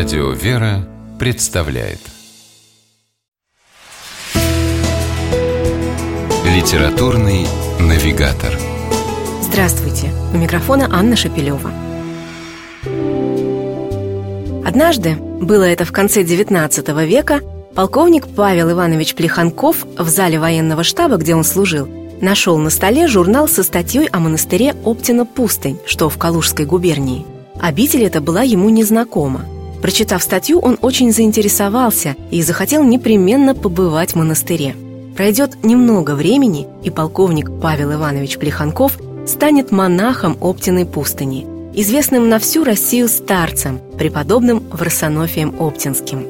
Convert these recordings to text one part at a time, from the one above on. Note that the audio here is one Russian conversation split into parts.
Радио «Вера» представляет Литературный навигатор Здравствуйте! У микрофона Анна Шапилева. Однажды, было это в конце XIX века, полковник Павел Иванович Плеханков в зале военного штаба, где он служил, нашел на столе журнал со статьей о монастыре Оптина-Пустынь, что в Калужской губернии. Обитель эта была ему незнакома. Прочитав статью, он очень заинтересовался и захотел непременно побывать в монастыре. Пройдет немного времени, и полковник Павел Иванович Плеханков станет монахом Оптиной пустыни, известным на всю Россию старцем, преподобным Варсонофием Оптинским.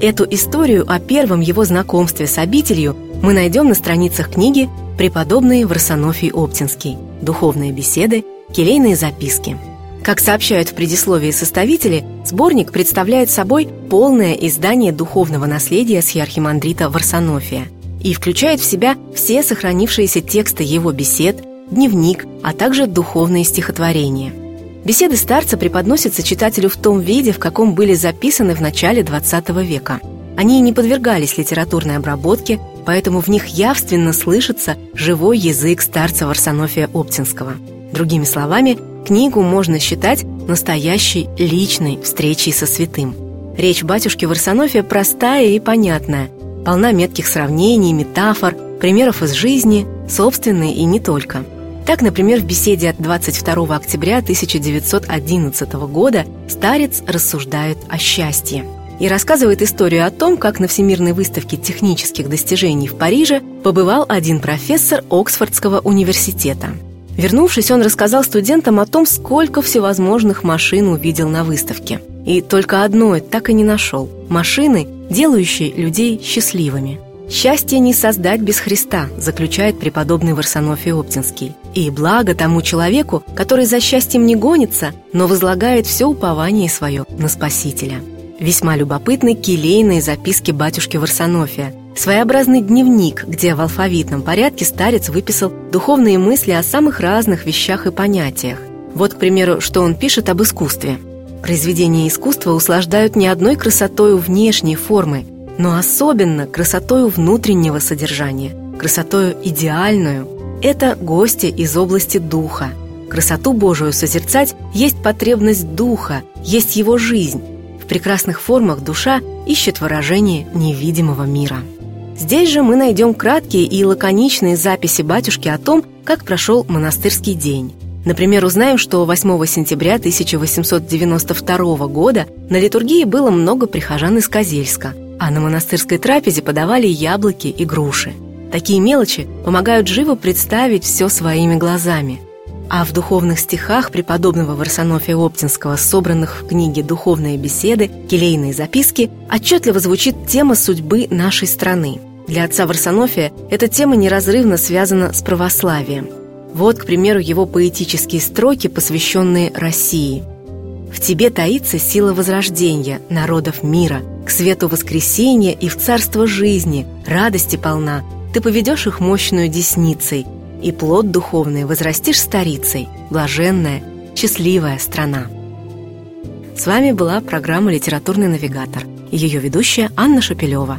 Эту историю о первом его знакомстве с обителью мы найдем на страницах книги «Преподобный Варсонофий Оптинский. Духовные беседы. Келейные записки». Как сообщают в предисловии составители, сборник представляет собой полное издание духовного наследия схиархимандрита Варсонофия и включает в себя все сохранившиеся тексты его бесед, дневник, а также духовные стихотворения. Беседы старца преподносятся читателю в том виде, в каком были записаны в начале XX века. Они не подвергались литературной обработке, поэтому в них явственно слышится живой язык старца Варсонофия Оптинского. Другими словами, Книгу можно считать настоящей личной встречей со святым. Речь батюшки Варсонофия простая и понятная, полна метких сравнений, метафор, примеров из жизни, собственной и не только. Так, например, в беседе от 22 октября 1911 года старец рассуждает о счастье и рассказывает историю о том, как на Всемирной выставке технических достижений в Париже побывал один профессор Оксфордского университета – Вернувшись, он рассказал студентам о том, сколько всевозможных машин увидел на выставке. И только одной так и не нашел – машины, делающие людей счастливыми. «Счастье не создать без Христа», заключает преподобный Варсонофий Оптинский. «И благо тому человеку, который за счастьем не гонится, но возлагает все упование свое на Спасителя». Весьма любопытны келейные записки батюшки Варсонофия, своеобразный дневник, где в алфавитном порядке старец выписал духовные мысли о самых разных вещах и понятиях. Вот, к примеру, что он пишет об искусстве. Произведения искусства услаждают не одной красотою внешней формы, но особенно красотою внутреннего содержания, красотою идеальную. Это гости из области духа. Красоту Божию созерцать есть потребность духа, есть его жизнь, прекрасных формах душа ищет выражение невидимого мира. Здесь же мы найдем краткие и лаконичные записи батюшки о том, как прошел монастырский день. Например, узнаем, что 8 сентября 1892 года на литургии было много прихожан из Козельска, а на монастырской трапезе подавали яблоки и груши. Такие мелочи помогают живо представить все своими глазами – а в духовных стихах преподобного Варсонофия Оптинского, собранных в книге «Духовные беседы», «Келейные записки», отчетливо звучит тема судьбы нашей страны. Для отца Варсонофия эта тема неразрывно связана с православием. Вот, к примеру, его поэтические строки, посвященные России. «В тебе таится сила возрождения народов мира, к свету воскресения и в царство жизни, радости полна, ты поведешь их мощную десницей, и плод духовный возрастишь старицей, блаженная, счастливая страна. С вами была программа «Литературный навигатор» и ее ведущая Анна Шапилева.